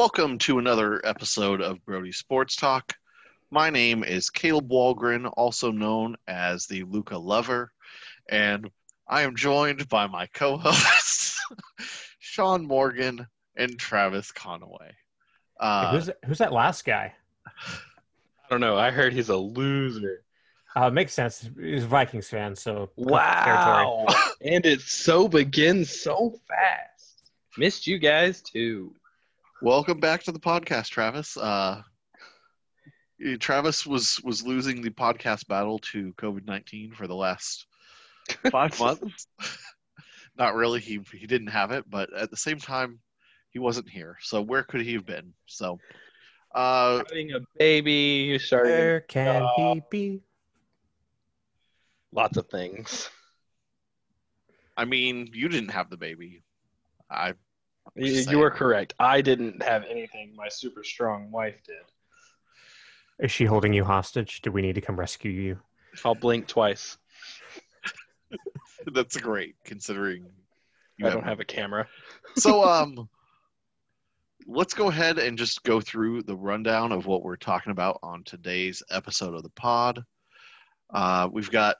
Welcome to another episode of Brody Sports Talk. My name is Caleb Walgren, also known as the Luca Lover, and I am joined by my co-hosts Sean Morgan and Travis Conaway. Uh, who's who's that last guy? I don't know. I heard he's a loser. Uh, makes sense. He's a Vikings fan, so wow. and it so begins so fast. Missed you guys too. Welcome back to the podcast, Travis. Uh, Travis was was losing the podcast battle to COVID nineteen for the last five months. Not really. He he didn't have it, but at the same time, he wasn't here. So where could he have been? So, uh, having a baby, starting. Where can uh, he be? Lots of things. I mean, you didn't have the baby. I you, you were correct. I didn't have anything. My super strong wife did. Is she holding you hostage? Do we need to come rescue you? I'll blink twice. That's great, considering you I don't have a camera. so, um, let's go ahead and just go through the rundown of what we're talking about on today's episode of the pod. Uh, we've got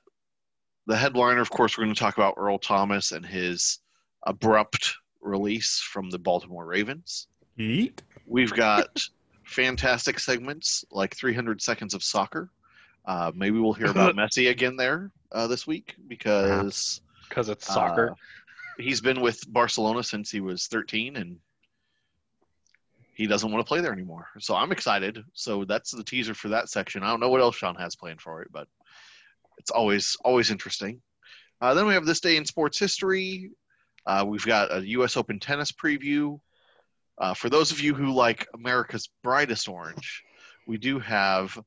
the headliner, of course, we're going to talk about Earl Thomas and his abrupt release from the Baltimore Ravens. Yeet. We've got fantastic segments like 300 seconds of soccer. Uh, maybe we'll hear about Messi again there uh, this week because because it's soccer. Uh, he's been with Barcelona since he was 13 and he doesn't want to play there anymore. So I'm excited. So that's the teaser for that section. I don't know what else Sean has planned for it, but it's always always interesting. Uh, then we have this day in sports history. Uh, we've got a U.S. Open tennis preview. Uh, for those of you who like America's Brightest Orange, we do have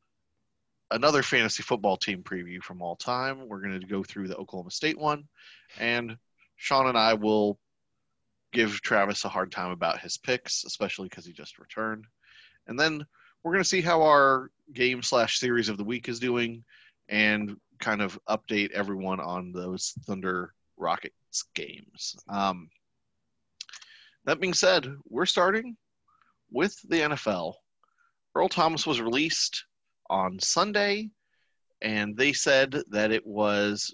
another fantasy football team preview from all time. We're going to go through the Oklahoma State one, and Sean and I will give Travis a hard time about his picks, especially because he just returned. And then we're going to see how our game slash series of the week is doing, and kind of update everyone on those Thunder Rocket games. Um, that being said, we're starting with the NFL. Earl Thomas was released on Sunday, and they said that it was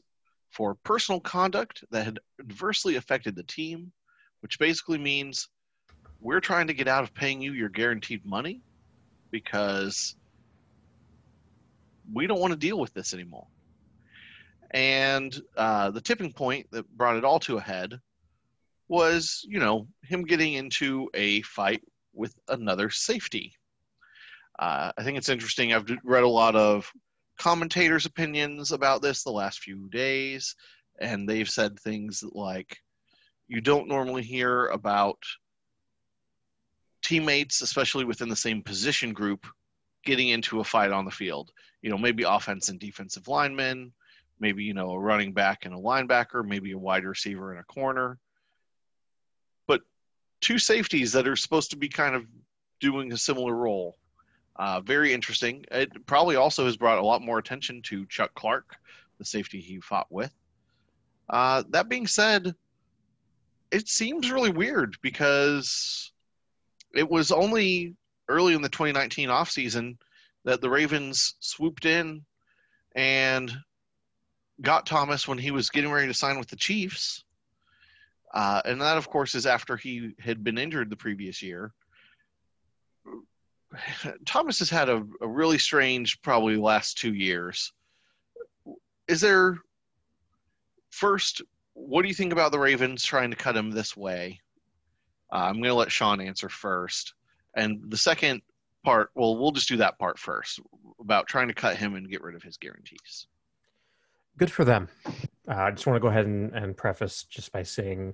for personal conduct that had adversely affected the team, which basically means we're trying to get out of paying you your guaranteed money because we don't want to deal with this anymore. And uh, the tipping point that brought it all to a head was, you know, him getting into a fight with another safety. Uh, I think it's interesting. I've read a lot of commentators' opinions about this the last few days, and they've said things like, you don't normally hear about teammates, especially within the same position group, getting into a fight on the field. You know, maybe offense and defensive linemen, maybe you know a running back and a linebacker, maybe a wide receiver and a corner. But two safeties that are supposed to be kind of doing a similar role. Uh, very interesting. It probably also has brought a lot more attention to Chuck Clark, the safety he fought with. Uh, that being said, it seems really weird because it was only early in the 2019 offseason that the Ravens swooped in and got Thomas when he was getting ready to sign with the Chiefs. Uh, and that, of course, is after he had been injured the previous year. Thomas has had a, a really strange, probably last two years. Is there, first, what do you think about the Ravens trying to cut him this way? Uh, I'm going to let Sean answer first. And the second part, well, we'll just do that part first about trying to cut him and get rid of his guarantees. Good for them. Uh, I just want to go ahead and, and preface just by saying,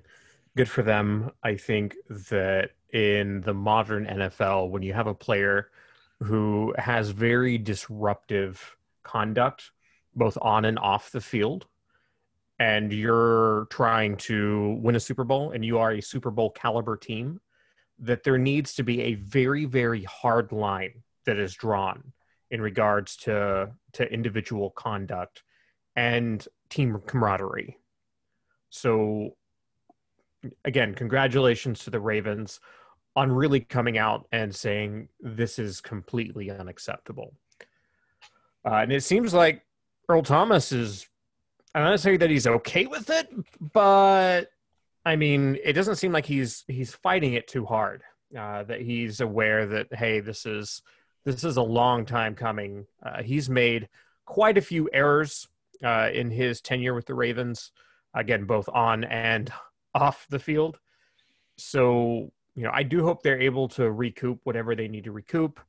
good for them. I think that in the modern NFL, when you have a player who has very disruptive conduct, both on and off the field, and you're trying to win a Super Bowl and you are a Super Bowl caliber team, that there needs to be a very, very hard line that is drawn in regards to to individual conduct and team camaraderie. So, again, congratulations to the Ravens. on really coming out and saying this is completely unacceptable. Uh, and it seems like Earl Thomas is, I'm not saying that he's okay with it, but I mean, it doesn't seem like he's he's fighting it too hard. Uh, that he's aware that hey, this is this is a long time coming. Uh, he's made quite a few errors uh, in his tenure with the Ravens, again, both on and off the field. So, you know, I do hope they're able to recoup whatever they need to recoup.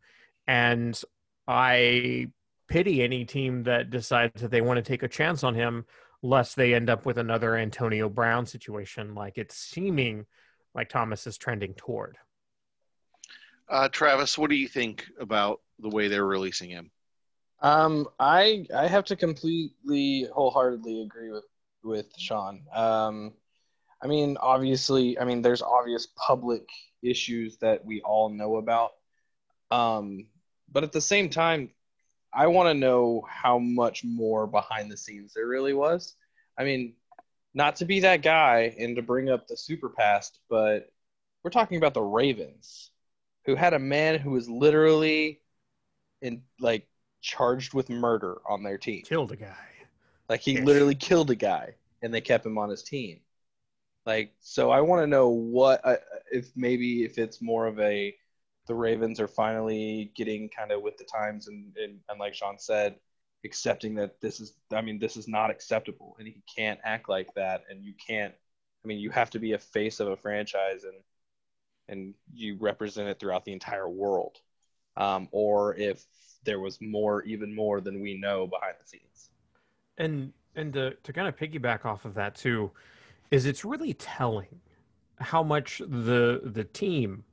And I pity any team that decides that they want to take a chance on him, lest they end up with another Antonio Brown situation, like it's seeming like Thomas is trending toward. Uh, Travis, what do you think about the way they're releasing him? Um, I I have to completely wholeheartedly agree with with Sean. Um, I mean, obviously, I mean, there's obvious public issues that we all know about. Um, but at the same time, I want to know how much more behind the scenes there really was. I mean, not to be that guy and to bring up the super past, but we're talking about the Ravens, who had a man who was literally in like charged with murder on their team. Killed a guy. Like he Ish. literally killed a guy, and they kept him on his team. Like so, I want to know what uh, if maybe if it's more of a the Ravens are finally getting kind of with the times and, and and like Sean said, accepting that this is I mean this is not acceptable and he can't act like that and you can't I mean you have to be a face of a franchise and and you represent it throughout the entire world. Um, or if there was more even more than we know behind the scenes. And and to, to kind of piggyback off of that too, is it's really telling how much the the team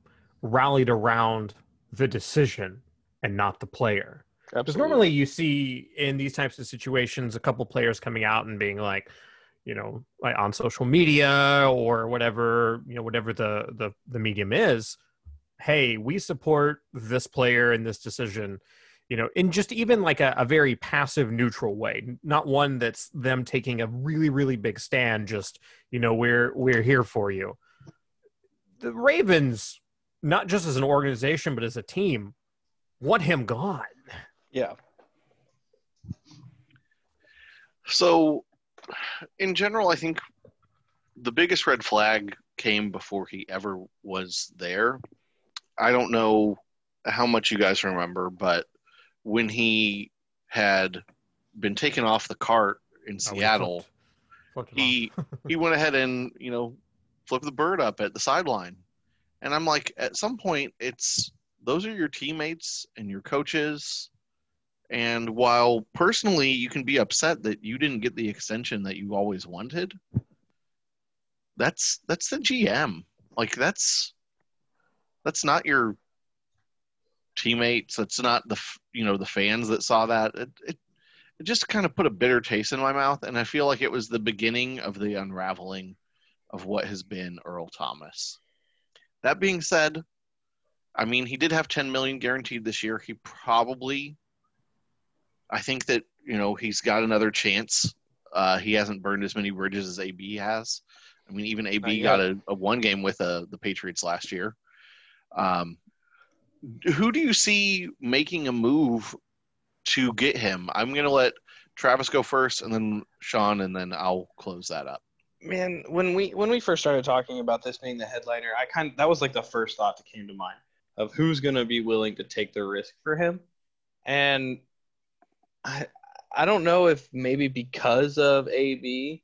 rallied around the decision and not the player. Because normally you see in these types of situations a couple players coming out and being like, you know, like on social media or whatever, you know, whatever the the, the medium is, hey, we support this player in this decision, you know, in just even like a, a very passive, neutral way, not one that's them taking a really, really big stand. Just you know, we're we're here for you. The Ravens, not just as an organization but as a team, want him gone. Yeah. So, in general, I think the biggest red flag came before he ever was there. I don't know how much you guys remember, but when he had been taken off the cart in Oh, Seattle, flipped- flipped he he went ahead and you know flipped the bird up at the sideline, and I'm like, at some point, it's those are your teammates and your coaches. And while personally you can be upset that you didn't get the extension that you always wanted, that's that's the GM. Like that's that's not your teammates. It's not the you know the fans that saw that. It, it it just kind of put a bitter taste in my mouth, and I feel like it was the beginning of the unraveling of what has been Earl Thomas. That being said, I mean he did have 10 million guaranteed this year. He probably I think that, you know, he's got another chance. Uh, he hasn't burned as many bridges as AB has. I mean, even AB got a, a one game with uh, the Patriots last year. Um, who do you see making a move to get him? I'm going to let Travis go first, and then Sean, and then I'll close that up. Man, when we when we first started talking about this being the headliner, I kind of, that was like the first thought that came to mind of who's going to be willing to take the risk for him. And I I don't know if maybe because of AB,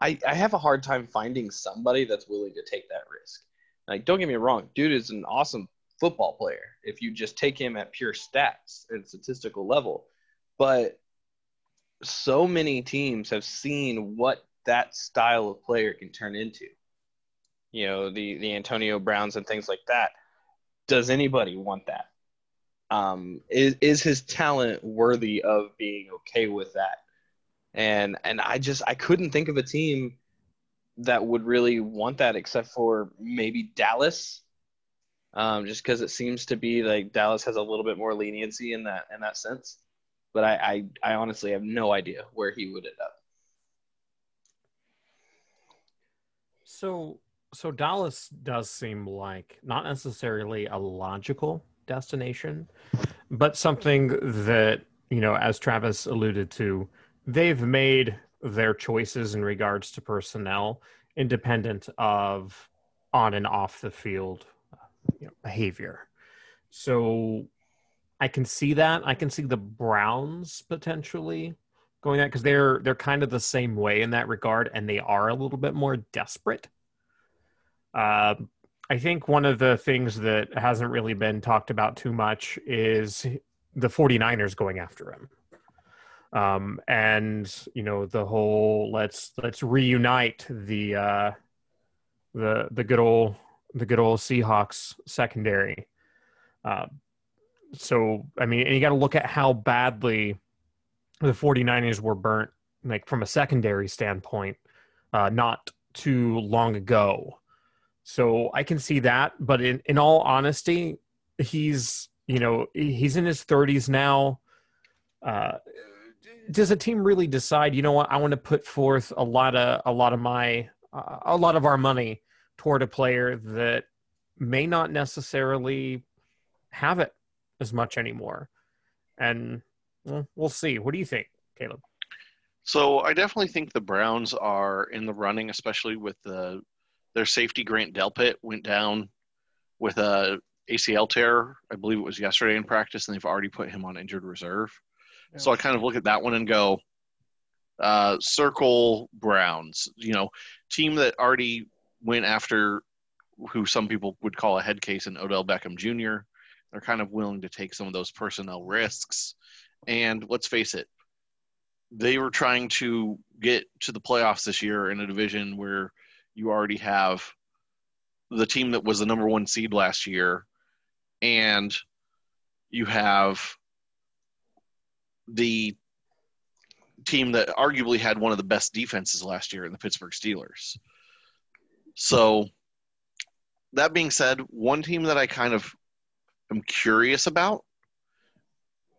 I I have a hard time finding somebody that's willing to take that risk. Like don't get me wrong, dude is an awesome football player if you just take him at pure stats and statistical level. But so many teams have seen what that style of player can turn into. You know, the the Antonio Browns and things like that. Does anybody want that? Um, is is his talent worthy of being okay with that? And and I just I couldn't think of a team that would really want that except for maybe Dallas. Um, just because it seems to be like Dallas has a little bit more leniency in that in that sense. But I, I, I honestly have no idea where he would end up. So So Dallas does seem like not necessarily a logical destination, but something that, you know, as Travis alluded to, they've made their choices in regards to personnel independent of on and off the field you know, behavior. So I can see that. I can see the Browns potentially going that because they're they're kind of the same way in that regard, and they are a little bit more desperate. Uh, I think one of the things that hasn't really been talked about too much is the 49ers going after him. Um, and you know the whole let's let's reunite the uh, the the good old the good old Seahawks secondary. Uh, so I mean, and you got to look at how badly the 49ers were burnt, like from a secondary standpoint, uh, not too long ago. So I can see that, but in, in all honesty, he's you know he's in his 30s now. Uh, does a team really decide? You know what? I want to put forth a lot of a lot of my uh, a lot of our money toward a player that may not necessarily have it as much anymore, and well, we'll see. What do you think, Caleb? So I definitely think the Browns are in the running, especially with the their safety Grant Delpit went down with a ACL tear. I believe it was yesterday in practice, and they've already put him on injured reserve. Yeah. So I kind of look at that one and go, uh, circle Browns. You know, team that already went after who some people would call a head case in Odell Beckham Jr. They're kind of willing to take some of those personnel risks and let's face it, they were trying to get to the playoffs this year in a division where you already have the team that was the number one seed last year, and you have the team that arguably had one of the best defenses last year in the Pittsburgh Steelers. So, that being said, one team that I kind of am curious about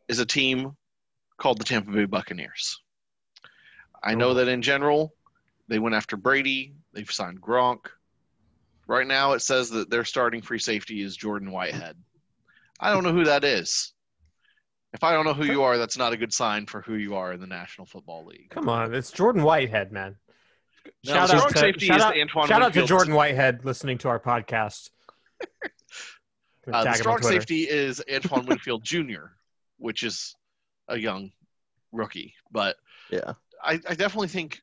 is a team called the Tampa Bay Buccaneers. I know oh. that in general, they went after Brady. They've signed Gronk. Right now, it says that their starting free safety is Jordan Whitehead. I don't know who that is. If I don't know who you are, that's not a good sign for who you are in the National Football League. Come on, it's Jordan Whitehead, man. Shout out, to, shout out, shout out to Jordan Whitehead listening to our podcast. uh, the strong safety is Antoine Winfield Jr which is a young rookie. But yeah, I, I definitely think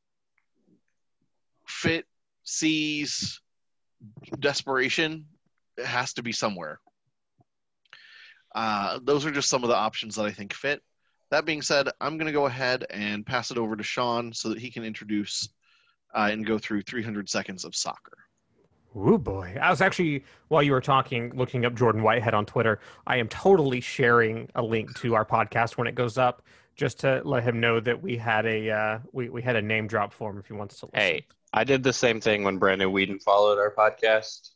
fit sees desperation it has to be somewhere. Uh, those are just some of the options that I think fit. That being said, I'm going to go ahead and pass it over to Sean so that he can introduce uh, and go through 300 seconds of soccer. Oh boy. I was actually, while you were talking, looking up Jordan Whitehead on Twitter. I am totally sharing a link to our podcast when it goes up, just to let him know that we had a uh, we, we had a name drop for him if he wants to listen. Hey, I did the same thing when Brandon Whedon followed our podcast.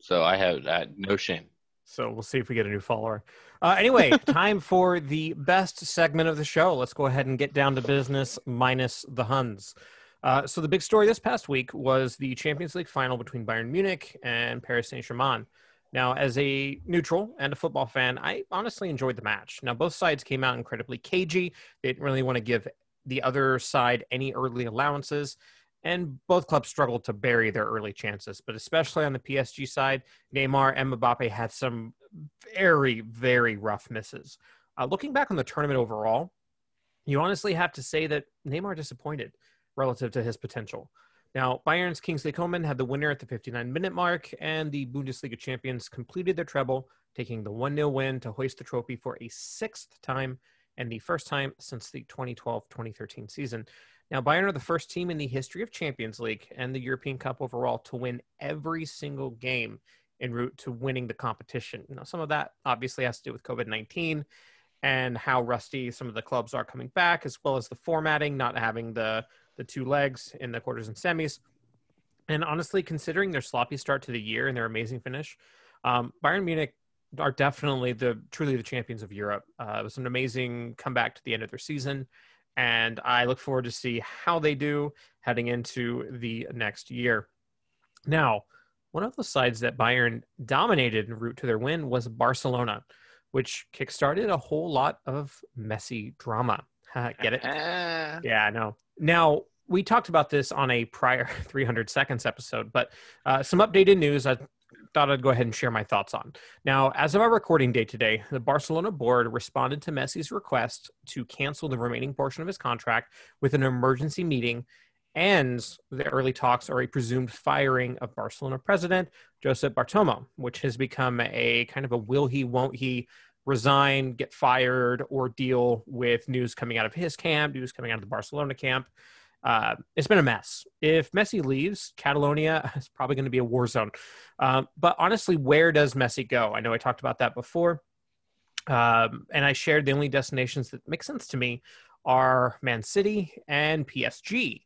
So I have uh, no shame. So we'll see if we get a new follower. Uh, anyway, time for the best segment of the show. Let's go ahead and get down to business minus the Huns. Uh, so the big story this past week was the Champions League final between Bayern Munich and Paris Saint Germain. Now, as a neutral and a football fan, I honestly enjoyed the match. Now, both sides came out incredibly cagey. They didn't really want to give the other side any early allowances, and both clubs struggled to bury their early chances. But especially on the PSG side, Neymar and Mbappe had some very, very rough misses. Uh, looking back on the tournament overall, you honestly have to say that Neymar disappointed relative to his potential. Now, Bayern's Kingsley Coman had the winner at the 59 minute mark, and the Bundesliga champions completed their treble, taking the 1 0 win to hoist the trophy for a sixth time and the first time since the 2012 2013 season. Now, Bayern are the first team in the history of Champions League and the European Cup overall to win every single game en route to winning the competition. Now, some of that obviously has to do with COVID 19 and how rusty some of the clubs are coming back, as well as the formatting, not having the the two legs in the quarters and semis. And honestly, considering their sloppy start to the year and their amazing finish, um, Bayern Munich are definitely the truly the champions of Europe. Uh, it was an amazing comeback to the end of their season, and I look forward to see how they do heading into the next year. Now, one of the sides that Bayern dominated en route to their win was Barcelona, which kickstarted a whole lot of messy drama. Get it? yeah, I know. Now, we talked about this on a prior 300 seconds episode, but uh, some updated news I thought I'd go ahead and share my thoughts on. Now, as of our recording date today, the Barcelona board responded to Messi's request to cancel the remaining portion of his contract with an emergency meeting and the early talks are a presumed firing of Barcelona president Josep Bartomeu, which has become a kind of a will he, won't he resign, get fired, or deal with news coming out of his camp, news coming out of the Barcelona camp. Uh, it's been a mess. If Messi leaves, Catalonia is probably going to be a war zone. Um, but honestly, where does Messi go? I know I talked about that before. Um, and I shared the only destinations that make sense to me are Man City and PSG.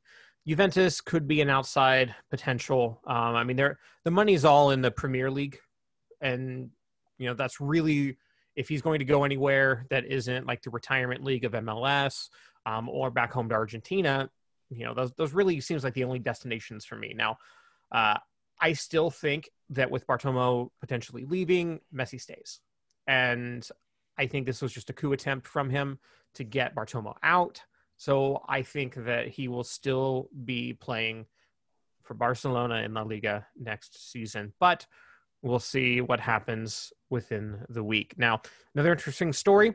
Juventus could be an outside potential. Um, I mean, there the money's all in the Premier League, and you know that's really if he's going to go anywhere that isn't like the retirement league of MLS um, or back home to Argentina. You know, those those really seems like the only destinations for me. Now, uh, I still think that with Bartomeu potentially leaving, Messi stays, and I think this was just a coup attempt from him to get Bartomeu out. So I think that he will still be playing for Barcelona in La Liga next season, but we'll see what happens within the week. Now, another interesting story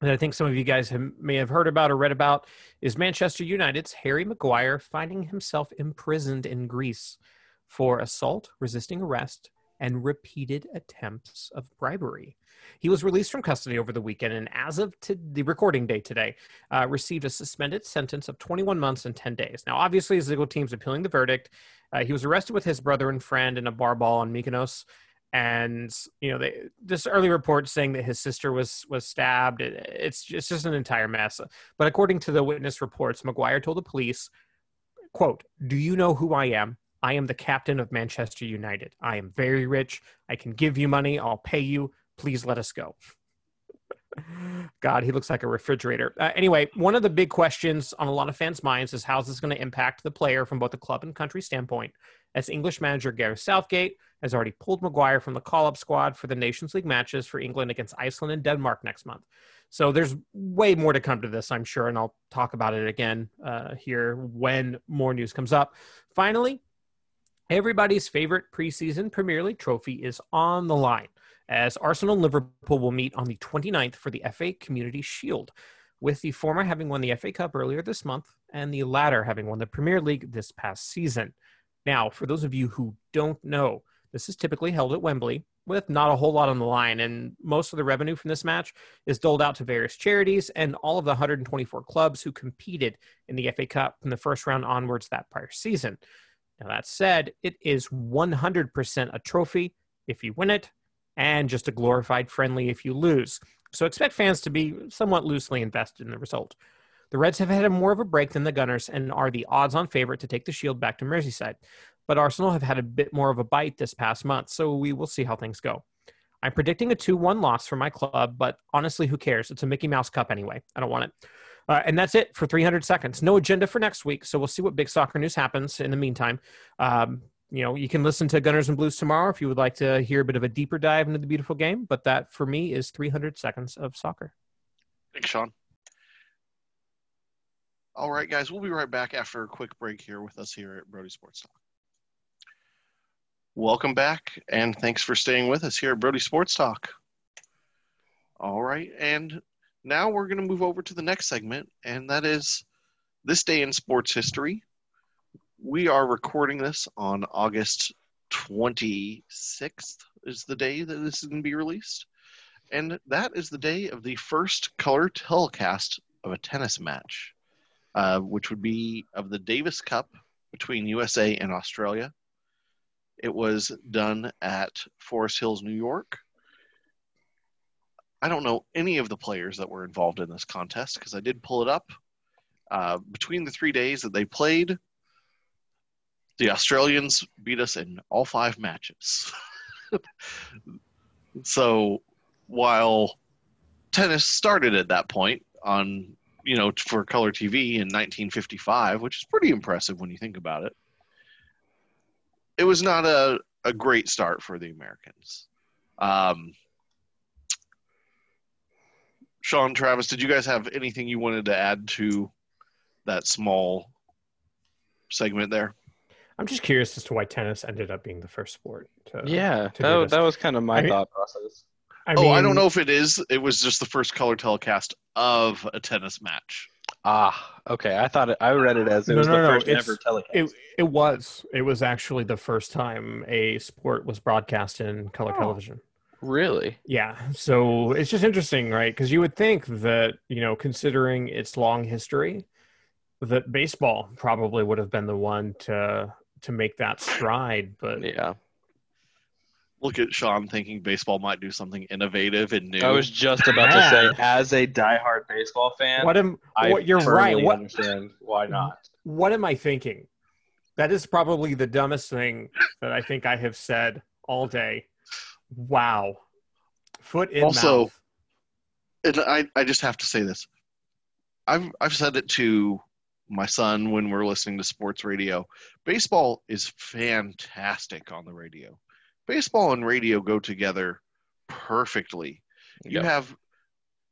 that I think some of you guys have, may have heard about or read about is Manchester United's Harry Maguire finding himself imprisoned in Greece for assault, resisting arrest, and repeated attempts of bribery. He was released from custody over the weekend and, as of the recording date today, uh, received a suspended sentence of 21 months and 10 days. Now, obviously, his legal team's appealing the verdict. Uh, he was arrested with his brother and friend in a bar ball on Mykonos. And you know, they, this early report saying that his sister was was stabbed. It, it's just, it's just an entire mess. But according to the witness reports, Maguire told the police, "quote Do you know who I am? I am the captain of Manchester United. I am very rich. I can give you money. I'll pay you. Please let us go. God, he looks like a refrigerator. Uh, anyway, one of the big questions on a lot of fans' minds is how is this going to impact the player from both the club and country standpoint, as English manager Gareth Southgate has already pulled Maguire from the call-up squad for the Nations League matches for England against Iceland and Denmark next month. So there's way more to come to this, I'm sure, and I'll talk about it again uh, here when more news comes up. Finally, everybody's favorite preseason Premier League trophy is on the line as Arsenal and Liverpool will meet on the 29th for the FA Community Shield, with the former having won the FA Cup earlier this month and the latter having won the Premier League this past season. Now, for those of you who don't know, this is typically held at Wembley with not a whole lot on the line, and most of the revenue from this match is doled out to various charities and all of the 124 clubs who competed in the FA Cup from the first round onwards that prior season. Now, that said, it is 100% a trophy if you win it, and just a glorified friendly if you lose. So expect fans to be somewhat loosely invested in the result. The Reds have had more of a break than the Gunners and are the odds on favorite to take the shield back to Merseyside. But Arsenal have had a bit more of a bite this past month, so we will see how things go. I'm predicting a 2 1 loss for my club, but honestly, who cares? It's a Mickey Mouse Cup anyway. I don't want it. Uh, and that's it for 300 seconds. No agenda for next week, so we'll see what big soccer news happens in the meantime. Um, you know, you can listen to Gunners and Blues tomorrow if you would like to hear a bit of a deeper dive into the beautiful game. But that, for me, is 300 seconds of soccer. Thanks, Sean. All right, guys, we'll be right back after a quick break here with us here at Brody Sports Talk. Welcome back, and thanks for staying with us here at Brody Sports Talk. All right, and now we're going to move over to the next segment, and that is this day in sports history we are recording this on August 26th is the day that this is going to be released. And that is the day of the first color telecast of a tennis match, uh, which would be of the Davis Cup between USA and Australia. It was done at Forest Hills, New York. I don't know any of the players that were involved in this contest because I did pull it up. Uh, between the three days that they played, the Australians beat us in all five matches. so while tennis started at that point on you know for color TV in 1955, which is pretty impressive when you think about it. It was not a, a great start for the Americans. Um, Sean, Travis, did you guys have anything you wanted to add to that small segment there? I'm just curious as to why tennis ended up being the first sport. To, Yeah, to that, that was kind of my I mean- thought process. I oh, I don't know if it is. It was just the first color telecast of a tennis match. Ah, okay. I thought it, I read it as it No, was no, the no, first it's- ever telecast. It it was it was actually the first time a sport was broadcast in color Oh. television. really? Yeah, so it's just interesting, right? Because you would think that you know, considering its long history, that baseball probably would have been the one to to make that stride. But Yeah. Look at Sean thinking baseball might do something innovative and new. I was just about to say, as a diehard baseball fan, what am I what you're right? What understand why not. what am I thinking? That is probably the dumbest thing that I think I have said all day. Wow, foot in Also, mouth. and I, I just have to say this. I've I've said it to my son when we're listening to sports radio. Baseball is fantastic on the radio. Baseball and radio go together perfectly. You Yep. have,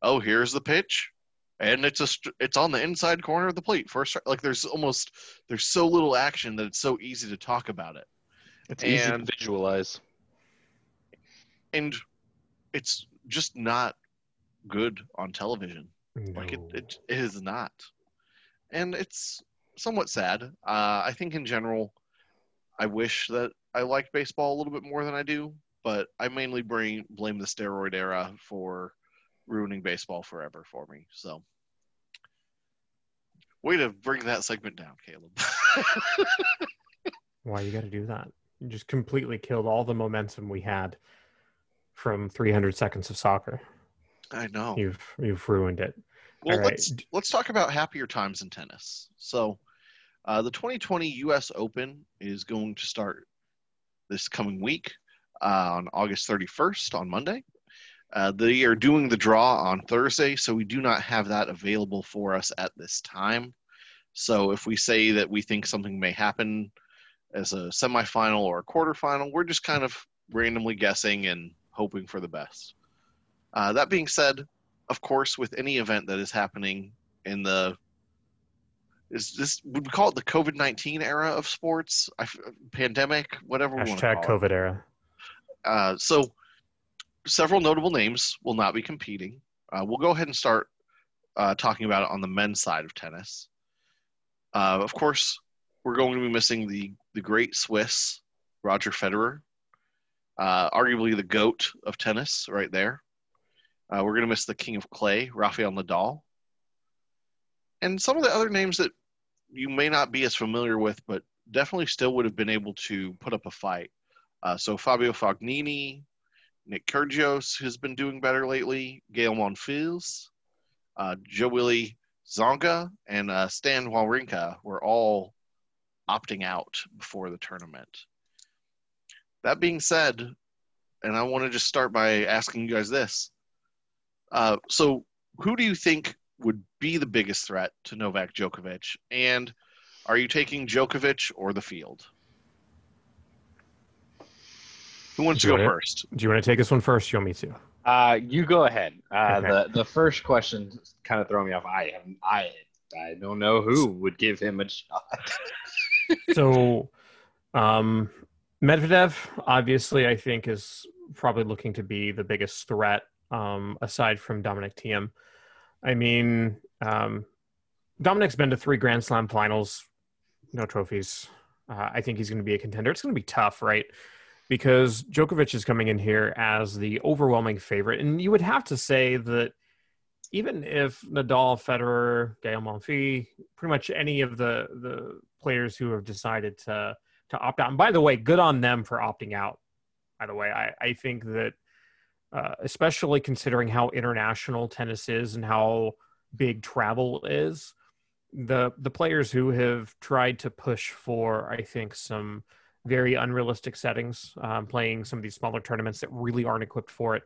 oh, here's the pitch, and it's a it's on the inside corner of the plate. First, like there's almost there's so little action that it's so easy to talk about it, It's easy to visualize. and it's just not good on television. Like it, it, it is not, and it's somewhat sad. Uh, I think in general, I wish that I like baseball a little bit more than I do, but I mainly bring, blame the steroid era for ruining baseball forever for me. So, way to bring that segment down, Caleb. Why you got to do that? You just completely killed all the momentum we had from 300 seconds of soccer. I know. You've you've ruined it. Well, right. let's let's talk about happier times in tennis. So, uh, the 2020 U.S. Open is going to start this coming week uh, on August 31st on Monday. Uh, they are doing the draw on Thursday, so we do not have that available for us at this time. So, if we say that we think something may happen as a semifinal or a quarterfinal, we're just kind of randomly guessing and hoping for the best. Uh, that being said, of course, with any event that is happening in the is this would we call it the COVID nineteen era of sports, I pandemic, whatever we want to Hashtag call it. COVID era. Uh, so, several notable names will not be competing. Uh, we'll go ahead and start uh, talking about it on the men's side of tennis. Uh, of course, we're going to be missing the the great Swiss Roger Federer, uh, arguably the goat of tennis, right there. Uh, we're going to miss the king of clay, Rafael Nadal, and some of the other names that you may not be as familiar with, but definitely still would have been able to put up a fight. Uh, so Fabio Fognini, Nick Kyrgios has been doing better lately. Gael Monfils, uh, Joe Willie Zonga, and uh, Stan Wawrinka were all opting out before the tournament. That being said, and I want to just start by asking you guys this. Uh, so, who do you think would be the biggest threat to Novak Djokovic? And are you taking Djokovic or the field? Who wants to go Go ahead. first? Do you want to take this one first? You want me to? Uh, you go ahead. Uh, Okay. The the first question kind of throw me off. I have I I don't know who would give him a shot. so um Medvedev obviously i think is probably looking to be the biggest threat um aside from Dominic Thiem. i mean um Dominic's been to three grand slam finals no trophies uh, i think he's going to be a contender it's going to be tough right because Djokovic is coming in here as the overwhelming favorite and you would have to say that even if Nadal, Federer, Gael Monfils, pretty much any of the the players who have decided to to opt out. And by the way, good on them for opting out. By the way, I, I think that uh, especially considering how international tennis is and how big travel is, the the players who have tried to push for, I think, some very unrealistic settings, um, playing some of these smaller tournaments that really aren't equipped for it.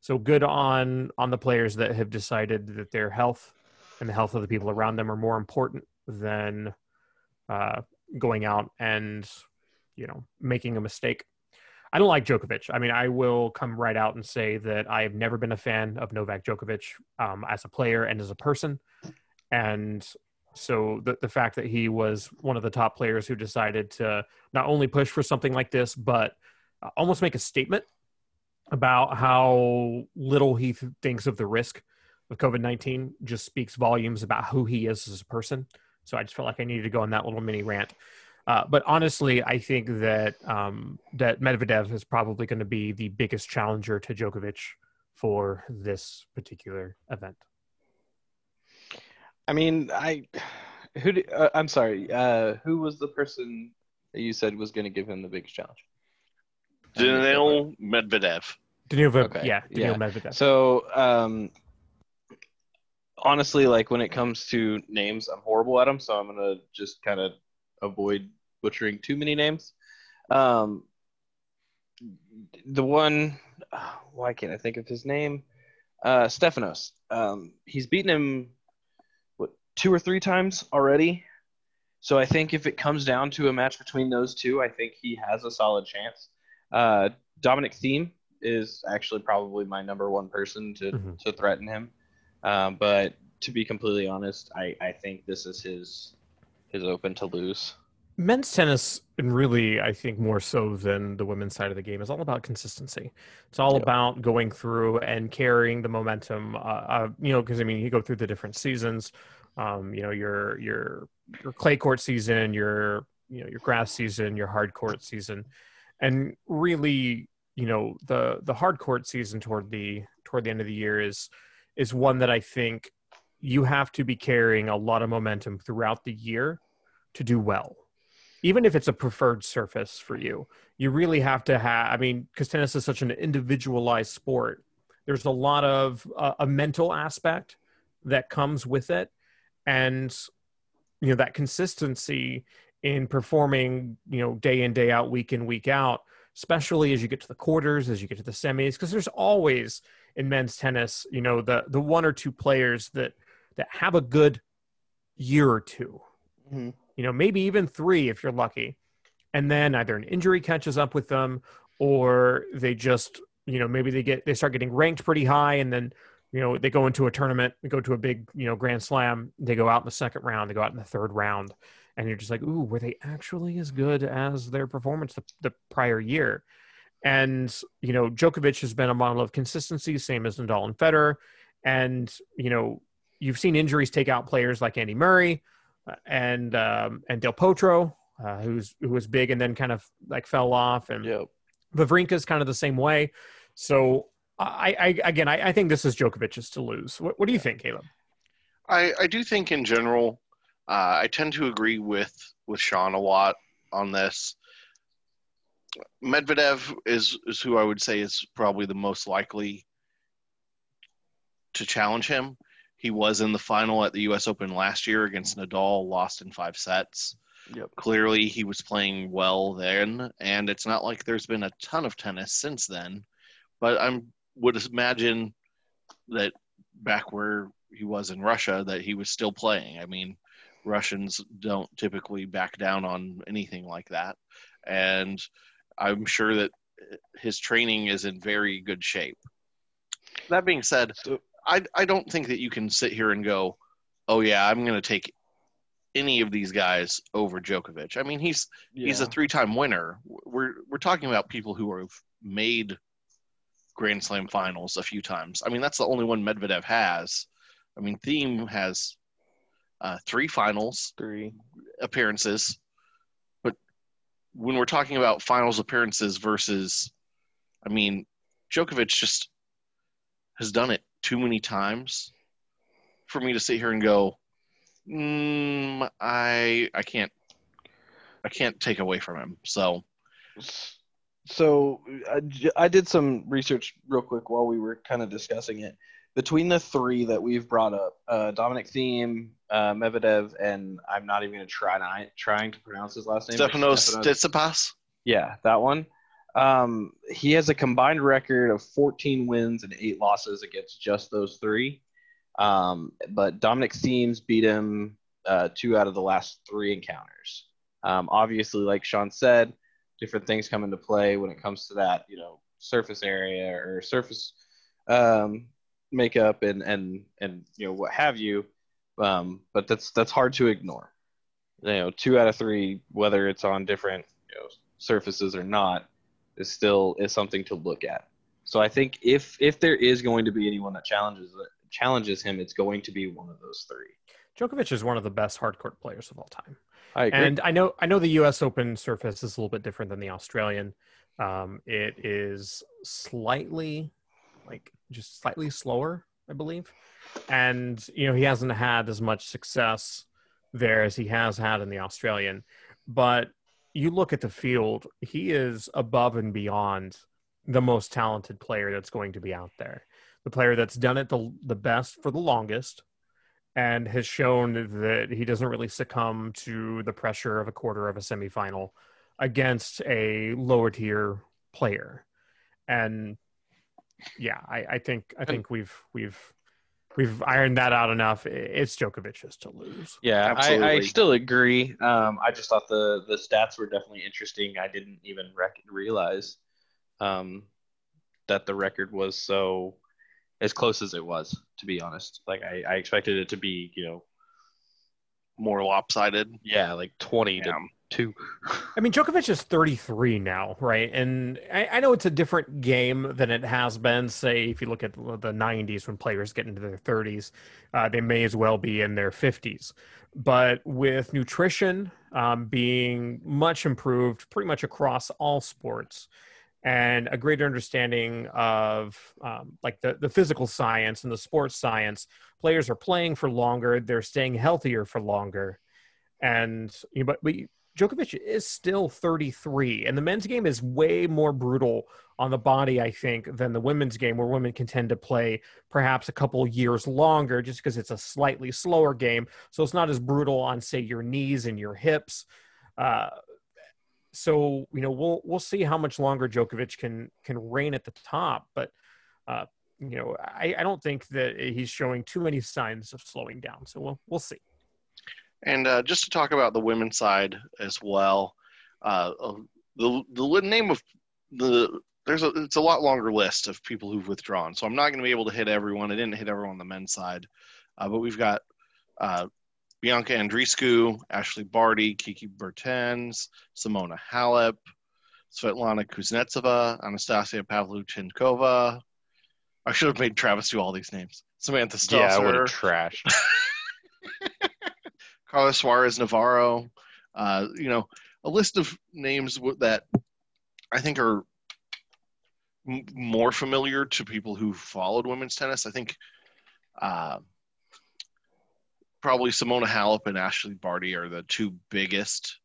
So good on on the players that have decided that their health and the health of the people around them are more important than uh, going out and you know, making a mistake. I don't like Djokovic. I mean, I will come right out and say that I have never been a fan of Novak Djokovic um, as a player and as a person. And so the, the fact that he was one of the top players who decided to not only push for something like this, but uh, almost make a statement about how little he th- thinks of the risk of COVID 19 just speaks volumes about who he is as a person. So I just felt like I needed to go on that little mini rant. Uh, but honestly, I think that um, that Medvedev is probably going to be the biggest challenger to Djokovic for this particular event. I mean, I who do, uh, I'm sorry. Uh, who was the person that you said was going to give him the biggest challenge? Daniil Medvedev. Daniil, Okay, yeah, Daniil yeah. Medvedev. So, um, honestly, like when it comes to names, I'm horrible at them. So I'm gonna just kind of avoid butchering too many names. Um, the one, uh, why can't I think of his name? Uh, Stefanos. Um, he's beaten him what two or three times already. So I think if it comes down to a match between those two, I think he has a solid chance. Uh, Dominic Thiem is actually probably my number one person to, Mhm. to threaten him. Um, but to be completely honest, I, I think this is his his open to lose. Men's tennis and really i think more so than the women's side of the game is all about consistency. It's all Yeah. about going through and carrying the momentum uh, uh, you know because i mean you go through the different seasons. Um, you know your your your clay court season your you know your grass season your hard court season. And really you know the the hard court season toward the toward the end of the year is is one that i think you have to be carrying a lot of momentum throughout the year to do well even if it's a preferred surface for you you really have to have i mean because tennis is such an individualized sport there's a lot of uh, a mental aspect that comes with it and you know that consistency in performing you know day in day out week in week out especially as you get to the quarters as you get to the semis because there's always in men's tennis you know the the one or two players that that have a good year or two Mm-hmm. You know, maybe even three if you're lucky. And then either an injury catches up with them or they just, you know, maybe they get they start getting ranked pretty high and then, you know, they go into a tournament, they go to a big, you know, grand slam, they go out in the second round, they go out in the third round, and you're just like, ooh, were they actually as good as their performance the, the prior year? And, you know, Djokovic has been a model of consistency, same as Nadal and Federer. And, you know, you've seen injuries take out players like Andy Murray, and um, and Del Potro, uh, who's who was big and then kind of like fell off, and Yep. Wawrinka's kind of the same way. So I, I again, I, I think this is Djokovic's to lose. What, what do you think, Caleb? I, I do think in general, uh, I tend to agree with with Sean a lot on this. Medvedev is is who I would say is probably the most likely to challenge him. He was in the final at the U.S. Open last year against Nadal, lost in five sets. Yep. Clearly, he was playing well then, and it's not like there's been a ton of tennis since then. But I would imagine that back where he was in Russia, that he was still playing. I mean, Russians don't typically back down on anything like that, and I'm sure that his training is in very good shape. That being said, So- I I don't think that you can sit here and go, "Oh yeah, I'm going to take any of these guys over Djokovic." I mean, he's he's a three-time winner. We're we're talking about people who have made Grand Slam finals a few times. I mean, that's the only one Medvedev has. I mean, Thiem has uh, three finals three. appearances, but when we're talking about finals appearances versus, I mean, Djokovic just has done it too many times for me to sit here and go, mm, I I can't I can't take away from him. So So I, I did some research real quick while we were kind of discussing it. Between the three that we've brought up, uh, Dominic Thiem, uh, Medvedev, and I'm not even going to try not, trying to pronounce his last name. Stefanos Stefanos- Tsitsipas. Yeah, that one. Um, he has a combined record of 14 wins and eight losses against just those three. Um, but Dominic Thiem's beat him uh, two out of the last three encounters. Um, obviously, like Sean said, different things come into play when it comes to that, you know, surface area or surface um, makeup and and and you know what have you. Um, but that's that's hard to ignore. You know, two out of three, whether it's on different you know, surfaces or not, is still is something to look at. So I think if if there is going to be anyone that challenges challenges him, it's going to be one of those three. Djokovic is one of the best hardcourt players of all time. I agree. And I know I know the U.S. Open surface is a little bit different than the Australian. Um, it is slightly, like just slightly slower, I believe, and you know he hasn't had as much success there as he has had in the Australian. But you look at the field, he is above and beyond the most talented player that's going to be out there. The player that's done it the, the best for the longest and has shown that he doesn't really succumb to the pressure of a quarter of a semifinal against a lower tier player. And yeah, I, I think I think we've we've we've ironed that out enough. It's Djokovic's to lose. Yeah, I, I still agree. Um, I just thought the the stats were definitely interesting. I didn't even rec- realize um, that the record was so as close as it was. To be honest, like I, I expected it to be, you know, More lopsided. yeah, like twenty Yeah. to two. I mean, Djokovic is 33 now, right? And I, I know it's a different game than it has been. Say, if you look at the 90s when players get into their 30s, uh, they may as well be in their 50s. But with nutrition um, being much improved pretty much across all sports, and a greater understanding of um, like the, the physical science and the sports science, players are playing for longer, they're staying healthier for longer. And you know, but we Djokovic is still 33, and the men's game is way more brutal on the body, I think, than the women's game, where women can tend to play perhaps a couple years longer just because it's a slightly slower game. So it's not as brutal on, say, your knees and your hips. Uh, so you know we'll we'll see how much longer Djokovic can can reign at the top, but uh, you know I, I don't think that he's showing too many signs of slowing down. So we'll we'll see. And uh, just to talk about the women's side as well, uh, uh, the the name of the there's a it's a lot longer list of people who've withdrawn. So I'm not going to be able to hit everyone. I didn't hit everyone on the men's side, uh, but we've got uh, Bianca Andreescu, Ashleigh Barty, Kiki Bertens, Simona Halep, Svetlana Kuznetsova, Anastasia Pavlyuchenkova. I should have made Travis do all these names. Samantha Yeah, I would Stosur, have trashed. Carlos Suarez Navarro, uh, you know, a list of names that I think are m- more familiar to people who followed women's tennis. I think uh, probably Simona Halep and Ashleigh Barty are the two biggest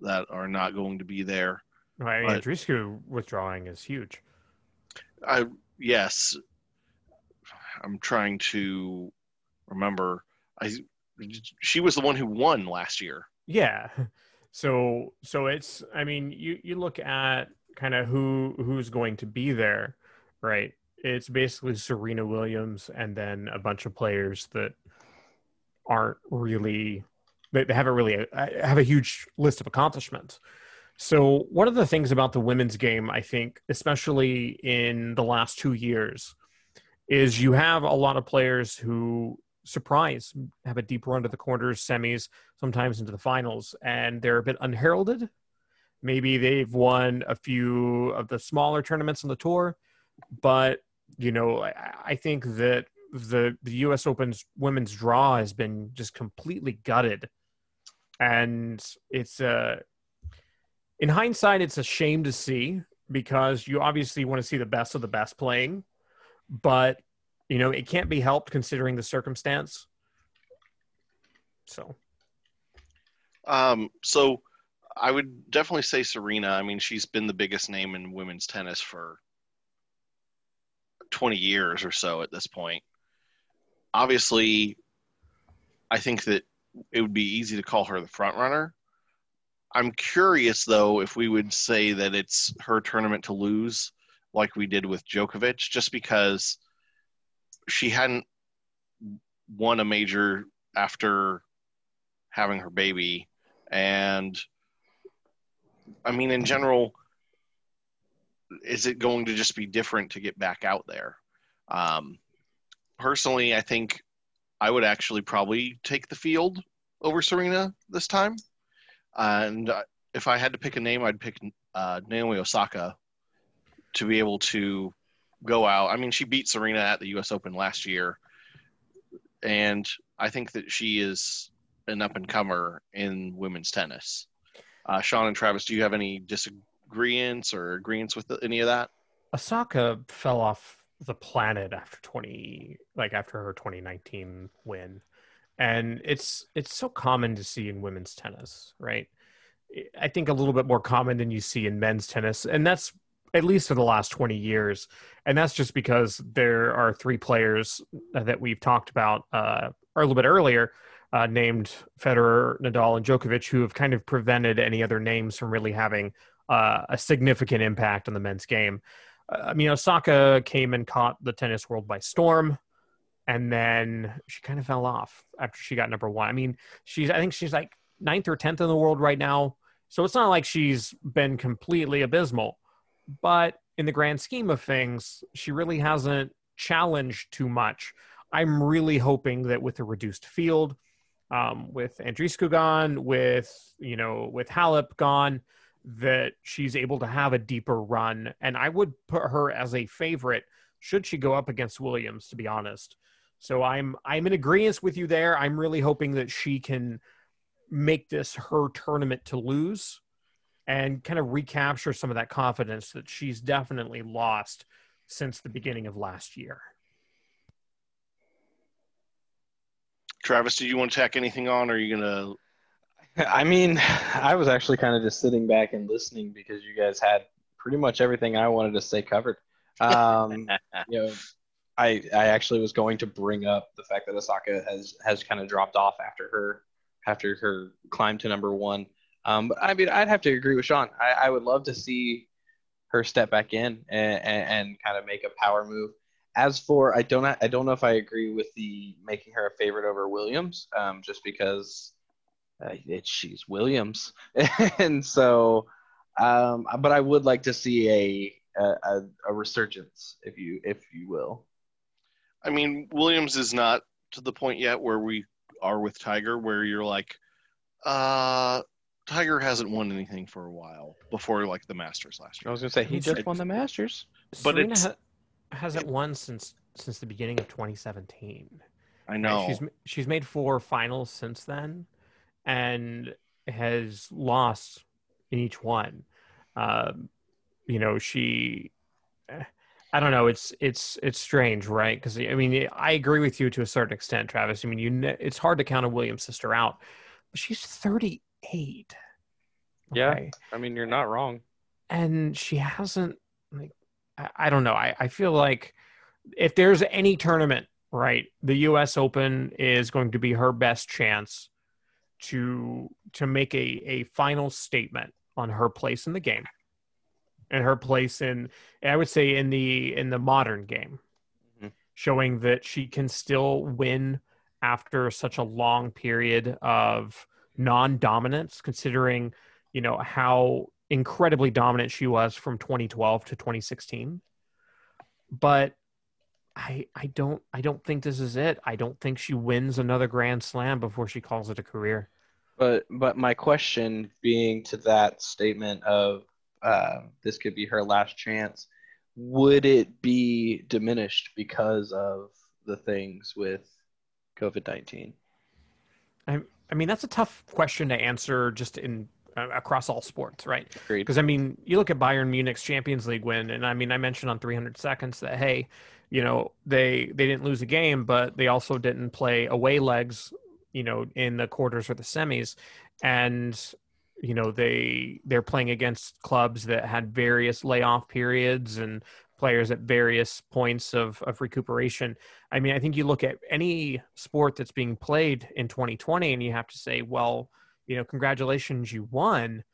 that are not going to be there. Mean, But- Andreescu withdrawing is huge. I yes, I'm trying to remember. I she was the one who won last year. Yeah. So so it's I mean you you look at kind of who who's going to be there, right? It's basically Serena Williams and then a bunch of players that aren't really they haven't really uh, have a huge list of accomplishments. So one of the things about the women's game, I think, especially in the last two years, is you have a lot of players who surprise, have a deep run to the quarters, semis, sometimes into the finals, and they're a bit unheralded. Maybe they've won a few of the smaller tournaments on the tour, but you know, I, I think that the the U.S. Open's women's draw has been just completely gutted, and it's a. In hindsight, it's a shame to see because you obviously want to see the best of the best playing, but you know it can't be helped considering the circumstance. So Um, so I would definitely say Serena. I mean, she's been the biggest name in women's tennis for 20 years or so at this point. Obviously, I think that it would be easy to call her the front runner. I'm curious though if we would say that it's her tournament to lose like we did with Djokovic just because she hadn't won a major after having her baby and I mean in general is it going to just be different to get back out there? Um, personally, I think I would actually probably take the field over Serena this time. And uh, if I had to pick a name, I'd pick uh, Naomi Osaka to be able to go out. I mean, she beat Serena at the U.S. Open last year, and I think that she is an up and comer in women's tennis. Uh, Sean and Travis, do you have any disagreements or agreements with any of that? Osaka fell off the planet after 20 like after her 2019 win and it's it's so common to see in women's tennis right i think a little bit more common than you see in men's tennis and that's at least for the last 20 years and that's just because there are three players that we've talked about uh, a little bit earlier uh, named Federer, Nadal, and Djokovic, who have kind of prevented any other names from really having uh, a significant impact on the men's game. I mean, Osaka came and caught the tennis world by storm, and then she kind of fell off after she got number one. I mean, she's I think she's like ninth or tenth in the world right now, so it's not like she's been completely abysmal. But in the grand scheme of things, she really hasn't challenged too much. I'm really hoping that with a reduced field, um, with Andreescu gone, with you know, with Halep gone, that she's able to have a deeper run. And I would put her as a favorite should she go up against Williams, to be honest. So I'm I'm in agreement with you there. I'm really hoping that she can make this her tournament to lose and kind of recapture some of that confidence that she's definitely lost since the beginning of last year. Travis, do you want to tack anything on, or are you gonna I mean, I was actually kind of just sitting back and listening because you guys had pretty much everything I wanted to say covered. Um, you know, I I actually was going to bring up the fact that Osaka has has kind of dropped off after her after her climb to number one. Um, but I mean, I'd have to agree with Sean. I, I would love to see her step back in and, and, and kind of make a power move. As for I don't I don't know if I agree with the making her a favorite over Williams, um, just because uh, it, she's Williams, and so, um, but I would like to see a, a a resurgence, if you if you will. I mean, Williams is not to the point yet where we are with Tiger, where you're like, uh, Tiger hasn't won anything for a while before like the Masters last year. I was gonna say he just won the Masters, but Serena ha- hasn't won since since the beginning of 2017. I know She's she's made four finals since then, and has lost in each one. Um, you know, she. I don't know. It's it's it's strange, right? Because I mean, I agree with you to a certain extent, Travis. I mean, you ne- it's hard to count a Williams sister out, but she's 38. Yeah. I mean, you're not wrong. and she hasn't like I, I don't know. I, I feel like if there's any tournament, right, the US Open is going to be her best chance to to make a, a final statement on her place in the game. And her place in I would say in the in the modern game. Mhm. Showing that she can still win after such a long period of non-dominance considering you know how incredibly dominant she was from 2012 to 2016 but i i don't i don't think this is it. I don't think she wins another grand slam before she calls it a career. But but my question being to that statement of uh, this could be her last chance, would it be diminished because of the things with COVID nineteen? I mean that's a tough question to answer just in uh, across all sports right? Because I mean, you look at Bayern Munich's Champions League win, and I mean, I mentioned on 300 seconds that hey, you know, they they didn't lose a game, but they also didn't play away legs, you know, in the quarters or the semis, and you know they they're playing against clubs that had various layoff periods and players at various points of of recuperation. I mean, I think you look at any sport that's being played in 2020, and you have to say, well, you know, congratulations, you won